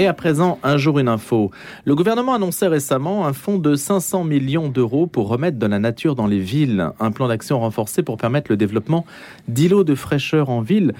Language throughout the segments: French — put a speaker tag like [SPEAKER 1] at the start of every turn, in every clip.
[SPEAKER 1] Et à présent, un jour une info. Le gouvernement annonçait récemment un fonds de 500 millions d'euros pour remettre de la nature dans les villes. Un plan d'action renforcé pour permettre le développement d'îlots de fraîcheur en ville.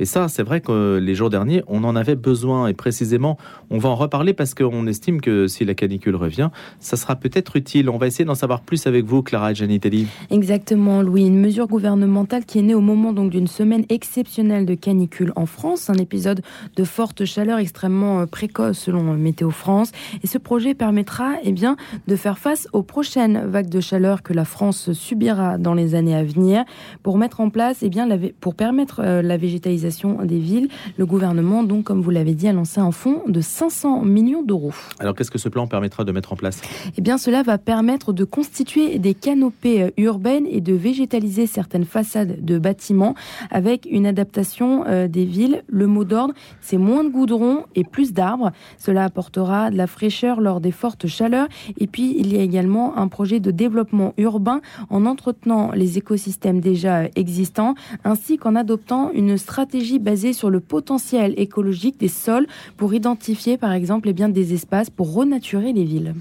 [SPEAKER 1] Et ça, c'est vrai que les jours derniers, on en avait besoin. Et précisément, on va en reparler parce qu'on estime que si la canicule revient, ça sera peut-être utile. On va essayer d'en savoir plus avec vous, Clara Gianitelli.
[SPEAKER 2] Exactement, Louis. Une mesure gouvernementale qui est née au moment d'une semaine exceptionnelle de canicule en France. Un épisode de forte chaleur extrêmement euh, précoce selon euh, Météo France. Et ce projet permettra eh bien, de faire face aux prochaines vagues de chaleur que la France subira dans les années à venir pour mettre en place, eh bien, pour permettre euh, la végétalisation des villes. Le gouvernement, donc, comme vous l'avez dit, a lancé un fonds de 500 millions d'euros.
[SPEAKER 1] Alors, qu'est-ce que ce plan permettra de mettre en place?
[SPEAKER 2] Eh bien, cela va permettre de constituer des canopées euh, urbaines et de végétaliser certaines façades de bâtiments avec une adaptation euh, des villes. Le mot d'ordre, c'est moins de goudron et plus d'arbres. Cela apportera de la fraîcheur lors des fortes chaleurs. Et puis, il y a également un projet de développement urbain en entretenant les écosystèmes déjà existants ainsi qu'en adoptant une stratégie basée sur le potentiel écologique des sols pour identifier par exemple eh bien, des espaces pour renaturer les villes.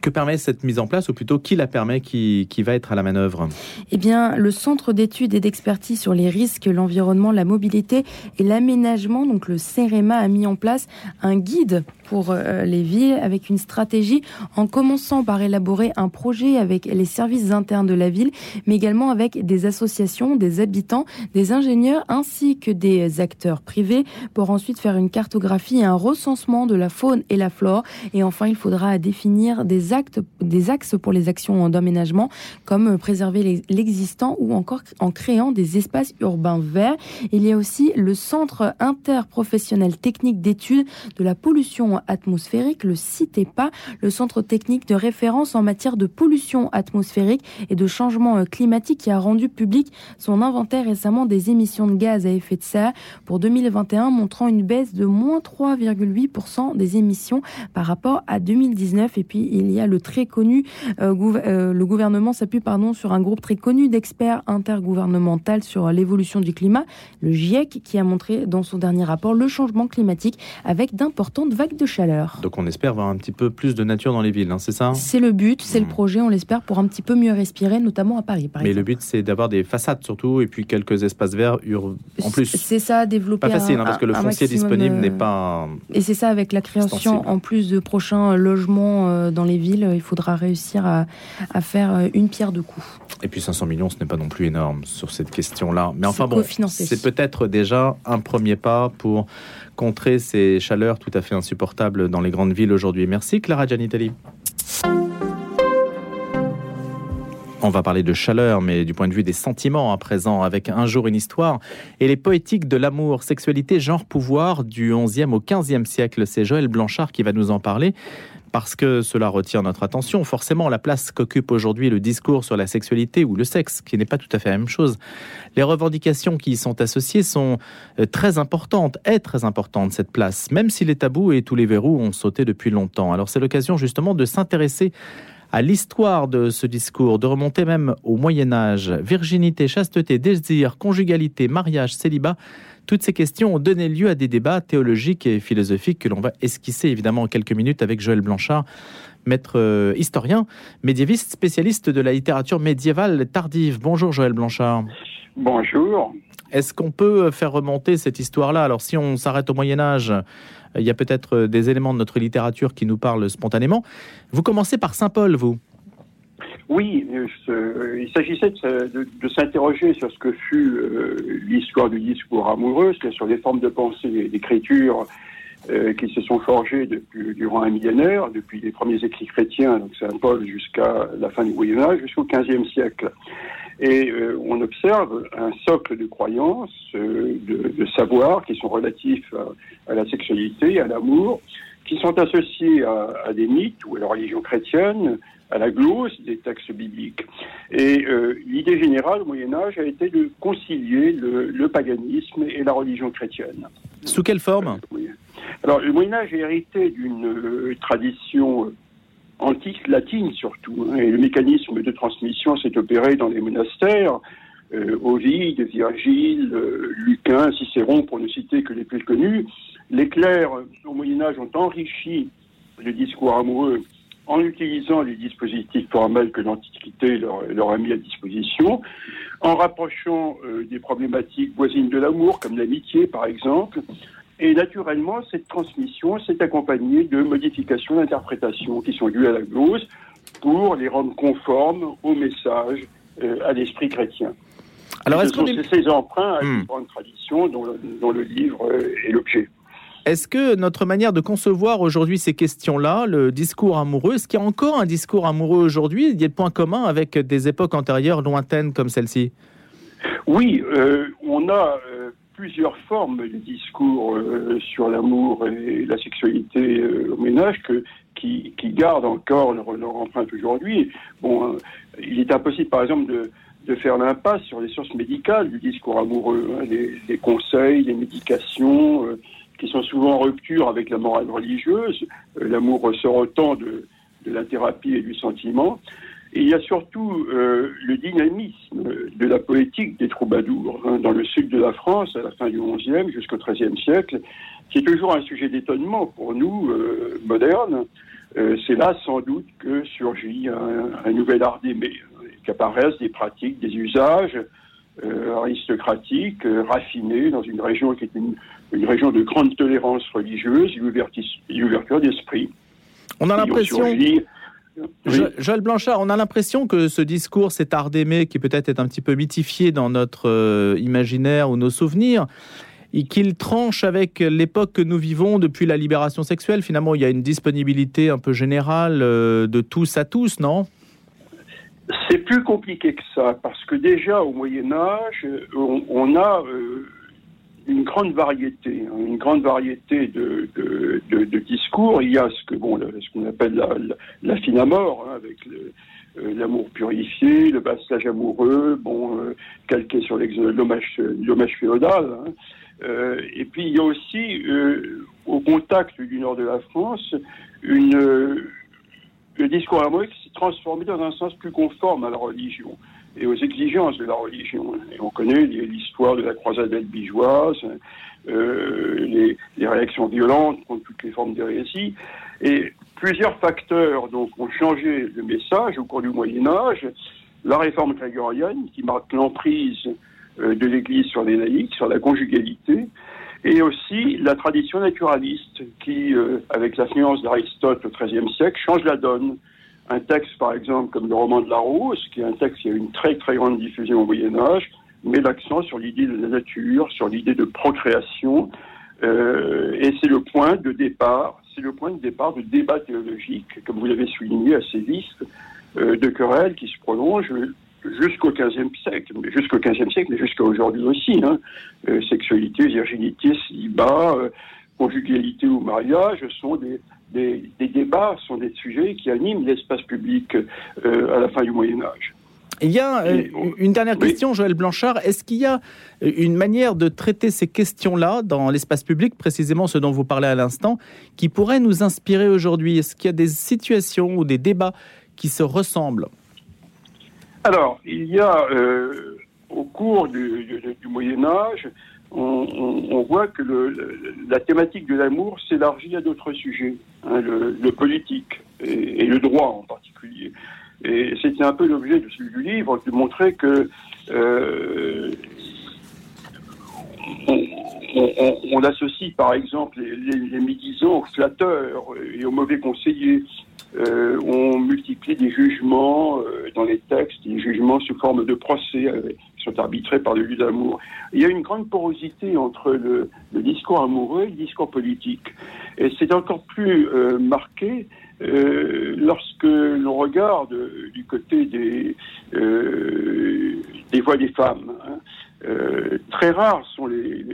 [SPEAKER 1] Que permet cette mise en place, ou plutôt qui la permet, qui, qui va être à la manœuvre?
[SPEAKER 2] Eh bien, le Centre d'études et d'expertise sur les risques, l'environnement, la mobilité et l'aménagement, donc le CEREMA, a mis en place un guide pour euh, les villes avec une stratégie en commençant par élaborer un projet avec les services internes de la ville, mais également avec des associations, des habitants, des ingénieurs ainsi que des acteurs privés pour ensuite faire une cartographie et un recensement de la faune et la flore. Et enfin, il faudra définir des des axes pour les actions d'aménagement, comme préserver l'existant ou encore en créant des espaces urbains verts. Il y a aussi le Centre interprofessionnel technique d'études de la pollution atmosphérique, le CITEPA, le centre technique de référence en matière de pollution atmosphérique et de changement climatique qui a rendu public son inventaire récemment des émissions de gaz à effet de serre pour 2021, montrant une baisse de moins 3,8% des émissions par rapport à 2019. Et puis, il y a le très connu, euh, euh, le gouvernement s'appuie pardon sur un groupe très connu d'experts intergouvernemental sur l'évolution du climat, le GIEC, qui a montré dans son dernier rapport le changement climatique avec d'importantes vagues de chaleur.
[SPEAKER 1] Donc on espère voir un petit peu plus de nature dans les villes, hein, c'est ça?
[SPEAKER 2] C'est le but, c'est le hmm. projet, on l'espère, pour un petit peu mieux respirer, notamment à Paris.
[SPEAKER 1] Mais le but, c'est d'avoir des façades surtout, et puis quelques espaces verts en plus.
[SPEAKER 2] C'est ça, développer.
[SPEAKER 1] Pas facile, hein, parce que le foncier disponible n'est pas.
[SPEAKER 2] Et c'est ça, avec la création en plus de prochains logements euh, dans les villes il faudra réussir à, faire euh, une pierre deux coups.
[SPEAKER 1] Et puis 500 millions, ce n'est pas non plus énorme sur cette question-là. Mais enfin bon, c'est peut-être déjà un premier pas pour contrer ces chaleurs tout à fait insupportables dans les grandes villes aujourd'hui. Merci Clara Gianitelli. On va parler de chaleur, mais du point de vue des sentiments à présent, avec Un jour une histoire et les poétiques de l'amour, sexualité, genre, pouvoir du 11e au 15e siècle. C'est Joël Blanchard qui va nous en parler parce que cela retient notre attention. Forcément, la place qu'occupe aujourd'hui le discours sur la sexualité ou le sexe, qui n'est pas tout à fait la même chose. Les revendications qui y sont associées sont euh, très importantes, est très importante cette place, même si les tabous et tous les verrous ont sauté depuis longtemps. Alors c'est l'occasion justement de s'intéresser à l'histoire de ce discours, de remonter même au Moyen Âge. Virginité, chasteté, désir, conjugalité, mariage, célibat, toutes ces questions ont donné lieu à des débats théologiques et philosophiques que l'on va esquisser évidemment en quelques minutes avec Joël Blanchard, maître euh, historien, médiéviste, spécialiste de la littérature médiévale tardive. Bonjour Joël Blanchard.
[SPEAKER 3] Bonjour.
[SPEAKER 1] Est-ce qu'on peut faire remonter cette histoire-là? Alors si on s'arrête au Moyen Âge, il y a peut-être des éléments de notre littérature qui nous parlent spontanément. Vous commencez par Saint Paul, vous
[SPEAKER 3] oui, euh, il s'agissait de, s'interroger sur ce que fut euh, l'histoire du discours amoureux, c'est-à-dire sur les formes de pensée et d'écriture euh, qui se sont forgées depuis, durant un millénaire, depuis les premiers écrits chrétiens, donc Saint Paul, jusqu'à la fin du Moyen Âge, jusqu'au XVe siècle. Et on observe un socle de croyances, de savoirs qui sont relatifs à, la sexualité, à l'amour, qui sont associés à, à, des mythes ou à la religion chrétienne, à la glose des textes bibliques. Et euh, l'idée générale au Moyen Âge a été de concilier le, paganisme et la religion chrétienne.
[SPEAKER 1] Sous quelle forme?
[SPEAKER 3] Euh, Alors le Moyen Âge est hérité d'une euh, tradition antique latine surtout, hein, et le mécanisme de transmission s'est opéré dans les monastères. Ovide, Virgile, Lucain, Cicéron, pour ne citer que les plus connus, Les clercs, au Moyen Âge, ont enrichi le discours amoureux en utilisant les dispositifs formels que l'Antiquité leur, a mis à disposition, en rapprochant euh, des problématiques voisines de l'amour, comme l'amitié par exemple. Et naturellement, cette transmission s'est accompagnée de modifications d'interprétation qui sont dues à la glose pour les rendre conformes au message, euh, à l'esprit chrétien. Alors, est-ce ces emprunts à une grande tradition dont le livre est l'objet.
[SPEAKER 1] Est-ce que notre manière de concevoir aujourd'hui ces questions-là, le discours amoureux, est-ce qu'il y a encore un discours amoureux aujourd'hui? Il y a des points communs avec des époques antérieures lointaines comme celle-ci.
[SPEAKER 3] Oui, euh, on a euh, plusieurs formes de discours euh, sur l'amour et la sexualité au ménage que, qui, gardent encore leur, empreinte aujourd'hui. Bon, il est impossible, par exemple, de, faire l'impasse sur les sources médicales du discours amoureux, hein, les, conseils, les médications qui sont souvent en rupture avec la morale religieuse. Euh, l'amour ressort autant de, la thérapie et du sentiment. Et il y a surtout euh, le dynamisme de la poétique des troubadours hein, dans le sud de la France à la fin du XIe jusqu'au XIIIe siècle, qui est toujours un sujet d'étonnement pour nous euh, modernes. C'est là sans doute que surgit un, un nouvel art d'aimer, qu'apparaissent des pratiques, des usages aristocratiques, raffinés dans une région qui est une, une région de grande tolérance religieuse et ouverture d'esprit.
[SPEAKER 1] On a l'impression... Joël Blanchard, on a l'impression que ce discours, cet art d'aimer, qui peut-être est un petit peu mythifié dans notre euh, imaginaire ou nos souvenirs, et qu'il tranche avec l'époque que nous vivons depuis la libération sexuelle. Finalement, il y a une disponibilité un peu générale euh, de tous à tous, non?
[SPEAKER 3] C'est plus compliqué que ça, parce que déjà au Moyen Âge, on, a... Euh, une grande variété, hein, une grande variété de, discours. Il y a ce que bon, ce qu'on appelle la, la, fine à hein, avec euh, l'amour purifié, le passage amoureux, bon, euh, calqué sur l'hommage féodal. Hein. Et puis il y a aussi, au contact du nord de la France, une, le discours qui s'est transformé dans un sens plus conforme à la religion et aux exigences de la religion. Et on connaît l'histoire de la croisade albigeoise, euh, les, réactions violentes contre toutes les formes d'hérésie. Et plusieurs facteurs donc, ont changé le message au cours du Moyen Âge. La réforme grégorienne, qui marque l'emprise euh, de l'Église sur les laïcs, sur la conjugalité, et aussi la tradition naturaliste, qui, euh, avec l'influence d'Aristote au XIIIe siècle, change la donne. Un texte, par exemple, comme le roman de la Rose, qui est un texte qui a une très très grande diffusion au Moyen Âge, met l'accent sur l'idée de la nature, sur l'idée de procréation, euh, et c'est le point de départ, c'est le point de départ de débat théologique, comme vous l'avez souligné, assez vif, euh, de querelles qui se prolongent jusqu'au XVe siècle, mais jusqu'au XVe siècle, mais jusqu'à aujourd'hui aussi. Hein. Euh, sexualité, virginité, célibat, euh, conjugalité ou mariage sont des, des, débats sont des sujets qui animent l'espace public euh, à la fin du Moyen Âge.
[SPEAKER 1] Il y a une dernière question, Joël Blanchard. Est-ce qu'il y a une manière de traiter ces questions-là dans l'espace public, précisément ce dont vous parlez à l'instant, qui pourrait nous inspirer aujourd'hui? Est-ce qu'il y a des situations ou des débats qui se ressemblent?
[SPEAKER 3] Alors, il y a euh, au cours du, du Moyen Âge on, voit que la thématique de l'amour s'élargit à d'autres sujets, hein, le, politique et, le droit en particulier. Et c'était un peu l'objet du livre, de montrer que euh, on, associe par exemple les, médisants aux flatteurs et aux mauvais conseillers. Euh, on multiplie des jugements euh, dans les textes, des jugements sous forme de procès qui sont arbitrés par le lieu d'amour. Il y a une grande porosité entre le, discours amoureux et le discours politique. Et c'est encore plus euh, marqué lorsque l'on regarde du côté des, voix des femmes. Hein. Euh, très rares sont les,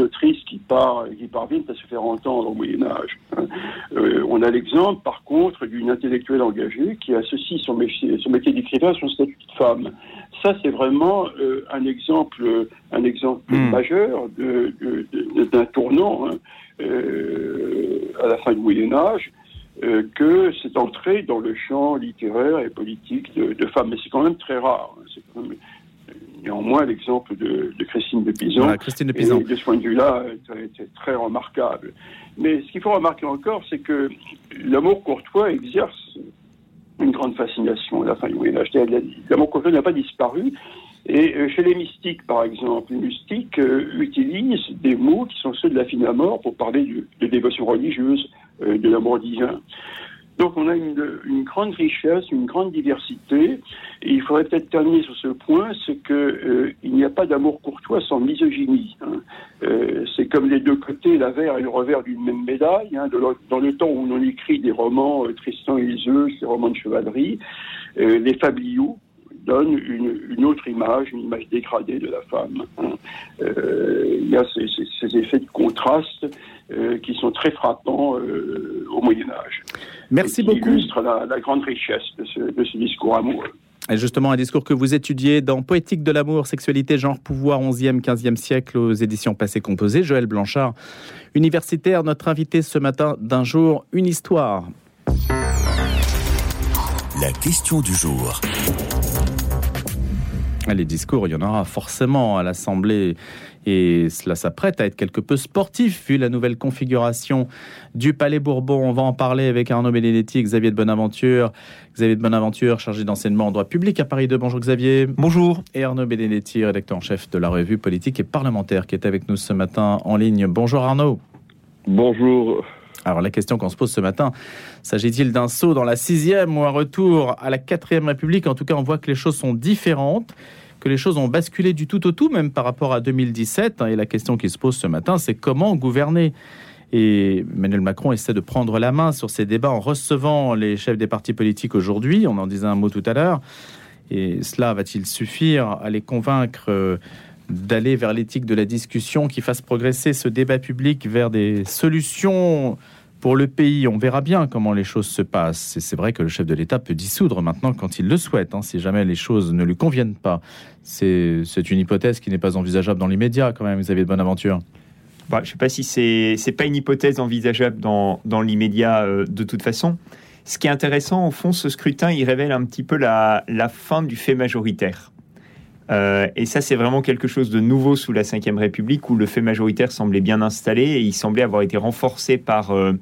[SPEAKER 3] autrices qui, par, qui, parviennent à se faire entendre au Moyen Âge. Hein. Euh, on a l'exemple, par contre, d'une intellectuelle engagée qui associe son métier, son métier d'écrivain à son statut de femme. Ça, c'est vraiment euh, un exemple, un exemple hmm. majeur d'un tournant hein, à la fin du Moyen Âge. que c'est entré dans le champ littéraire et politique de, femmes. Mais c'est quand même très rare. Hein. C'est quand même néanmoins l'exemple de, Christine de Pizan.
[SPEAKER 1] Christine de Pizan.
[SPEAKER 3] de ce point de vue-là, était très remarquable. Mais ce qu'il faut remarquer encore, c'est que l'amour courtois exerce une grande fascination à la fin du. L'amour courtois n'a pas disparu. Et euh, chez les mystiques, par exemple, les mystiques euh, utilisent des mots qui sont ceux de la fine mort pour parler de, dévotion religieuse, euh, de l'amour divin. Donc on a une, grande richesse, une grande diversité. Il faudrait peut-être terminer sur ce point, c'est que euh, il n'y a pas d'amour courtois sans misogynie. Hein. Euh, c'est comme les deux côtés, l'avers et le revers d'une même médaille. Hein. dans le temps où on écrit des romans, euh, Tristan et Iseult, ces romans de chevalerie, les fabliaux, donne une, une, autre image, une image dégradée de la femme. Hein. Euh, il y a ces, ces, ces, effets de contraste euh, qui sont très frappants euh, au Moyen Âge.
[SPEAKER 1] Merci
[SPEAKER 3] qui
[SPEAKER 1] beaucoup.
[SPEAKER 3] illustre la, la grande richesse de ce, de ce discours amoureux.
[SPEAKER 1] Et justement, un discours que vous étudiez dans Poétique de l'amour, sexualité, genre, pouvoir, 11e, 15e siècle, aux éditions Passé Composé. Joël Blanchard, universitaire, notre invité ce matin d'un jour, une histoire.
[SPEAKER 4] La question du jour.
[SPEAKER 1] Les discours, il y en aura forcément à l'Assemblée et cela s'apprête à être quelque peu sportif vu la nouvelle configuration du Palais Bourbon. On va en parler avec Arnaud Benedetti, Xavier de Bonaventure. Xavier de Bonaventure, chargé d'enseignement en droit public à Paris 2. Bonjour Xavier.
[SPEAKER 5] Bonjour.
[SPEAKER 1] Et Arnaud Benedetti, rédacteur en chef de la revue politique et parlementaire qui est avec nous ce matin en ligne. Bonjour Arnaud.
[SPEAKER 6] Bonjour.
[SPEAKER 1] Alors la question qu'on se pose ce matin, s'agit-il d'un saut dans la sixième ou un retour à la quatrième République? En tout cas, on voit que les choses sont différentes, que les choses ont basculé du tout au tout, même par rapport à 2017. Et la question qui se pose ce matin, c'est comment gouverner? Et Emmanuel Macron essaie de prendre la main sur ces débats en recevant les chefs des partis politiques aujourd'hui. On en disait un mot tout à l'heure. Et cela va-t-il suffire à les convaincre euh, d'aller vers l'éthique de la discussion qui fasse progresser ce débat public vers des solutions pour le pays, on verra bien comment les choses se passent. Et c'est vrai que le chef de l'État peut dissoudre maintenant quand il le souhaite, hein, si jamais les choses ne lui conviennent pas. C'est une hypothèse qui n'est pas envisageable dans l'immédiat, quand même, vous avez de bonne aventure.
[SPEAKER 5] Bah, je ne sais pas si c'est pas une hypothèse envisageable dans, l'immédiat euh, de toute façon. Ce qui est intéressant, au fond, ce scrutin, il révèle un petit peu la fin du fait majoritaire. Euh, et ça, c'est vraiment quelque chose de nouveau sous la Ve République, où le fait majoritaire semblait bien installé et il semblait avoir été renforcé par euh,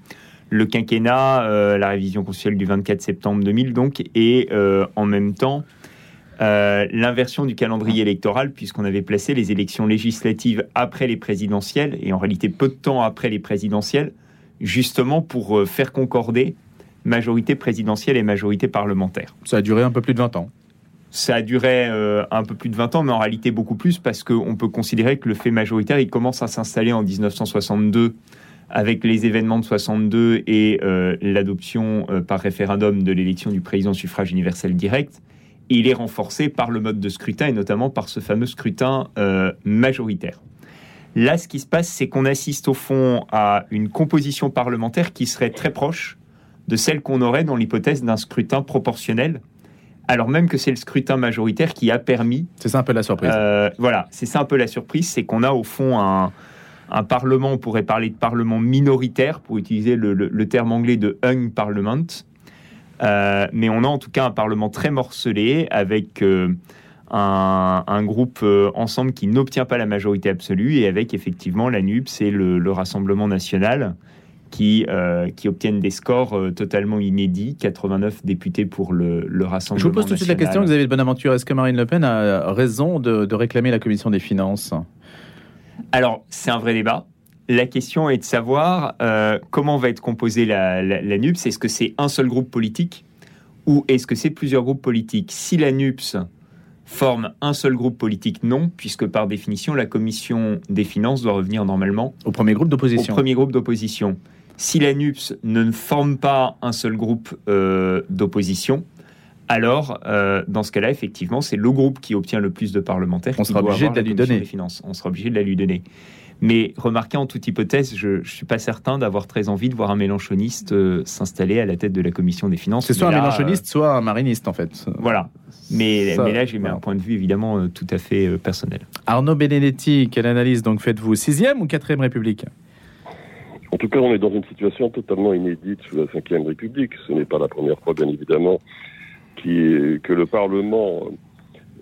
[SPEAKER 5] le quinquennat, euh, la révision constitutionnelle du 24 septembre 2000, donc, et en même temps l'inversion du calendrier électoral, puisqu'on avait placé les élections législatives après les présidentielles, et en réalité peu de temps après les présidentielles, justement pour faire concorder majorité présidentielle et majorité parlementaire.
[SPEAKER 1] Ça a duré un peu plus de 20 ans.
[SPEAKER 5] Ça a duré euh, un peu plus de 20 ans, mais en réalité beaucoup plus, parce qu'on peut considérer que le fait majoritaire, il commence à s'installer en 1962 avec les événements de 62 et euh, l'adoption euh, par référendum de l'élection du président suffrage universel direct. Il est renforcé par le mode de scrutin et notamment par ce fameux scrutin majoritaire. Là, ce qui se passe, c'est qu'on assiste au fond à une composition parlementaire qui serait très proche de celle qu'on aurait dans l'hypothèse d'un scrutin proportionnel, alors même que c'est le scrutin majoritaire qui a permis.
[SPEAKER 1] C'est ça un peu la surprise.
[SPEAKER 5] Euh, voilà, c'est ça un peu la surprise, c'est qu'on a au fond un, un parlement, on pourrait parler de parlement minoritaire, pour utiliser le, le- le terme anglais de hung parliament. Euh, mais on a en tout cas un parlement très morcelé avec euh, un, un groupe ensemble qui n'obtient pas la majorité absolue et avec effectivement la NUPS et le, le Rassemblement national qui, euh, qui obtiennent des scores euh, totalement inédits, 89 députés pour le, le Rassemblement
[SPEAKER 1] Je vous pose tout de suite la question, Xavier de Bonaventure. Est-ce que Marine Le Pen a raison de, de réclamer la commission des finances?
[SPEAKER 5] Alors, c'est un vrai débat. La question est de savoir euh, comment va être composée la, la, la NUPS. Est-ce que c'est un seul groupe politique ou est-ce que c'est plusieurs groupes politiques? Si la NUPS forme un seul groupe politique, non, puisque par définition, la commission des finances doit revenir normalement
[SPEAKER 1] Au premier groupe
[SPEAKER 5] au
[SPEAKER 1] d'opposition.
[SPEAKER 5] premier groupe d'opposition. Si la NUPS ne forme pas un seul groupe euh, d'opposition, alors, euh, dans ce cas-là, effectivement, c'est le groupe qui obtient le plus de parlementaires
[SPEAKER 1] On
[SPEAKER 5] qui
[SPEAKER 1] sera obligé de la lui
[SPEAKER 5] commission
[SPEAKER 1] donner.
[SPEAKER 5] des finances. On sera obligé de la lui donner. Mais remarquez, en toute hypothèse, je ne suis pas certain d'avoir très envie de voir un mélanchoniste euh, s'installer à la tête de la commission des finances.
[SPEAKER 1] C'est soit un mélanchoniste, soit un mariniste, en fait.
[SPEAKER 5] voilà. Mais,
[SPEAKER 1] Ça,
[SPEAKER 5] mais là, j'ai
[SPEAKER 1] voilà.
[SPEAKER 5] un point de vue évidemment tout à fait personnel.
[SPEAKER 1] Arnaud Benedetti, quelle analyse donc faites-vous? Sixième ou quatrième République?
[SPEAKER 6] En tout cas, on est dans une situation totalement inédite sous la Ve République. Ce n'est pas la première fois, bien évidemment, qui- que le Parlement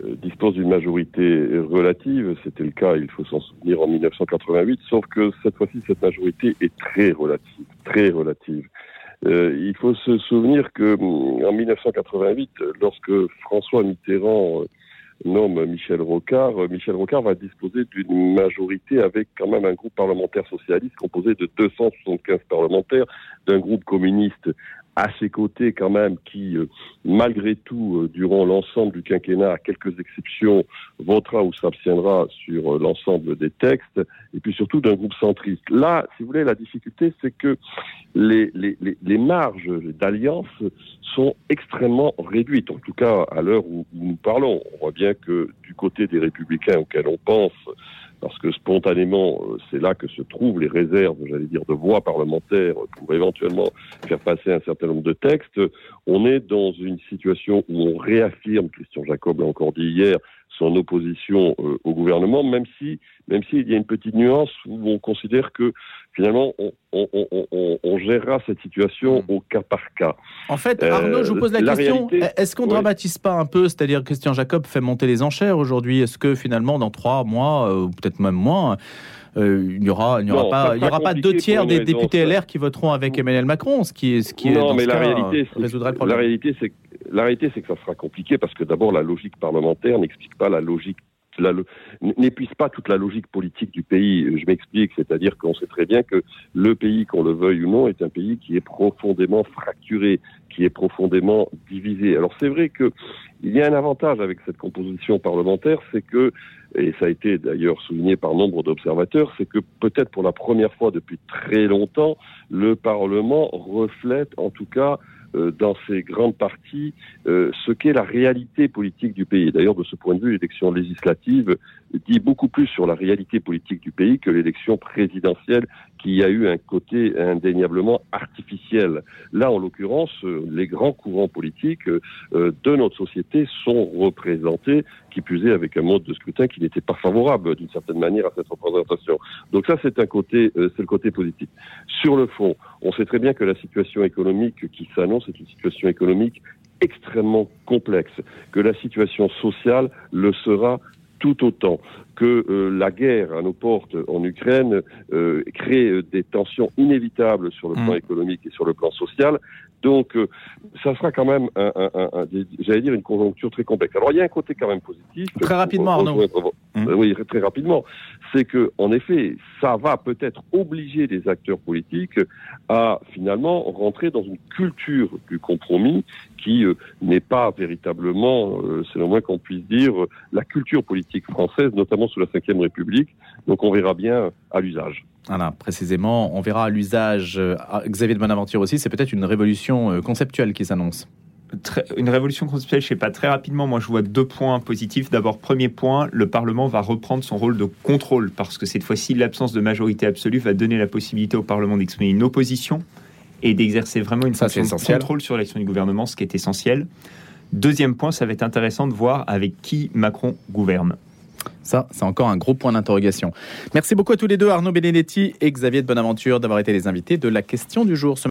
[SPEAKER 6] euh, dispose d'une majorité relative. C'était le cas, il faut s'en souvenir, en 1988, sauf que cette fois-ci, cette majorité est très relative, très relative. Euh, il faut se souvenir que mm, en 1988, lorsque François Mitterrand euh, nomme Michel Rocard, euh, Michel Rocard va disposer d'une majorité avec quand même un groupe parlementaire socialiste composé de 275 parlementaires, d'un groupe communiste à ses côtés quand même, qui, euh, malgré tout, euh, durant l'ensemble du quinquennat, à quelques exceptions, votera ou s'abstiendra sur l'ensemble des textes, et puis surtout d'un groupe centriste. Là, si vous voulez, la difficulté, c'est que les marges d'alliance sont extrêmement réduites, en tout cas à l'heure où, où nous parlons. On voit bien que du côté des républicains auxquels on pense, parce que spontanément, euh, c'est là que se trouvent les réserves, j'allais dire, de voix parlementaires pour éventuellement faire passer un certain nombre de textes. On est dans une situation où on réaffirme, Christian Jacob l'a encore dit hier, son opposition euh, au gouvernement, même si, même s'il y a une petite nuance où on considère que finalement on, on, on, on gérera cette situation hmm. au cas par cas.
[SPEAKER 1] En fait, Arnaud, je vous pose la, la question est-ce qu'on ne dramatise pas un peu C'est-à-dire, Christian Jacob fait monter les enchères aujourd'hui. Est-ce que finalement, dans trois mois, euh, ou peut-être même moins, euh, il n'y aura, il n'y aura pas, il y aura pas deux tiers des députés LR qui voteront avec Emmanuel Macron, ce qui est, ce qui
[SPEAKER 6] non,
[SPEAKER 1] est,
[SPEAKER 6] mais la
[SPEAKER 1] cas,
[SPEAKER 6] réalité,
[SPEAKER 1] résoudrait le problème.
[SPEAKER 6] La réalité, c'est la réalité, c'est que ça sera compliqué parce que d'abord, la logique parlementaire n'explique pas la logique n'épuise pas toute la logique politique du pays. Je m'explique, c'est-à-dire qu'on sait très bien que le pays, qu'on le veuille ou non, est un pays qui est profondément fracturé, qui est profondément divisé. Alors c'est vrai que il y a un avantage avec cette composition parlementaire, c'est que, et ça a été d'ailleurs souligné par nombre d'observateurs, c'est que peut-être pour la première fois depuis très longtemps, le Parlement reflète en tout cas dans ses grandes parties euh, ce qu'est la réalité politique du pays. D'ailleurs, de ce point de vue, l'élection législative dit beaucoup plus sur la réalité politique du pays que l'élection présidentielle qui a eu un côté indéniablement artificiel. Là, en l'occurrence, euh, les grands courants politiques de notre société sont représentés, qui plus est avec un mode de scrutin qui n'était pas favorable d'une certaine manière à cette représentation. Donc ça, c'est un côté, c'est le côté positif. Sur le fond, on sait très bien que la situation économique qui s'annonce est une situation économique extrêmement complexe, que la situation sociale le sera tout autant, que euh, la guerre à nos portes en Ukraine euh, crée euh, des tensions inévitables sur le plan
[SPEAKER 1] Mm.
[SPEAKER 6] économique et sur le plan social. Donc, euh, ça sera quand même, un, un- un- un- des- j'allais dire, une conjoncture très complexe. Alors, il y a un côté quand même positif.
[SPEAKER 1] Très rapidement, Arnaud. Mm.
[SPEAKER 6] Oui, très rapidement. C'est que, en effet, ça va peut-être obliger les acteurs politiques à finalement rentrer dans une culture du compromis qui euh, n'est pas véritablement, euh, c'est le moins qu'on puisse dire, la culture politique française, notamment sous la Ve République. Donc, on verra bien à l'usage.
[SPEAKER 1] Voilà, précisément, on verra à l'usage. euh, Xavier de Bonaventure aussi, c'est peut-être une révolution euh, conceptuelle qui s'annonce.
[SPEAKER 5] Très- une révolution conceptuelle, je sais pas, très rapidement, moi je vois deux points positifs. D'abord, premier point, le Parlement va reprendre son rôle de contrôle, parce que cette fois-ci, l'absence de majorité absolue va donner la possibilité au Parlement d'exprimer une opposition et d'exercer vraiment une
[SPEAKER 1] Ça,
[SPEAKER 5] fonction de contrôle sur l'action du gouvernement, ce qui est essentiel. Deuxième point, ça va être intéressant de voir avec qui Macron gouverne.
[SPEAKER 1] Ça, c'est encore un gros point d'interrogation. Merci beaucoup à tous les deux, Arnaud Benedetti et Xavier de Bonaventure, d'avoir été les invités de la question du jour.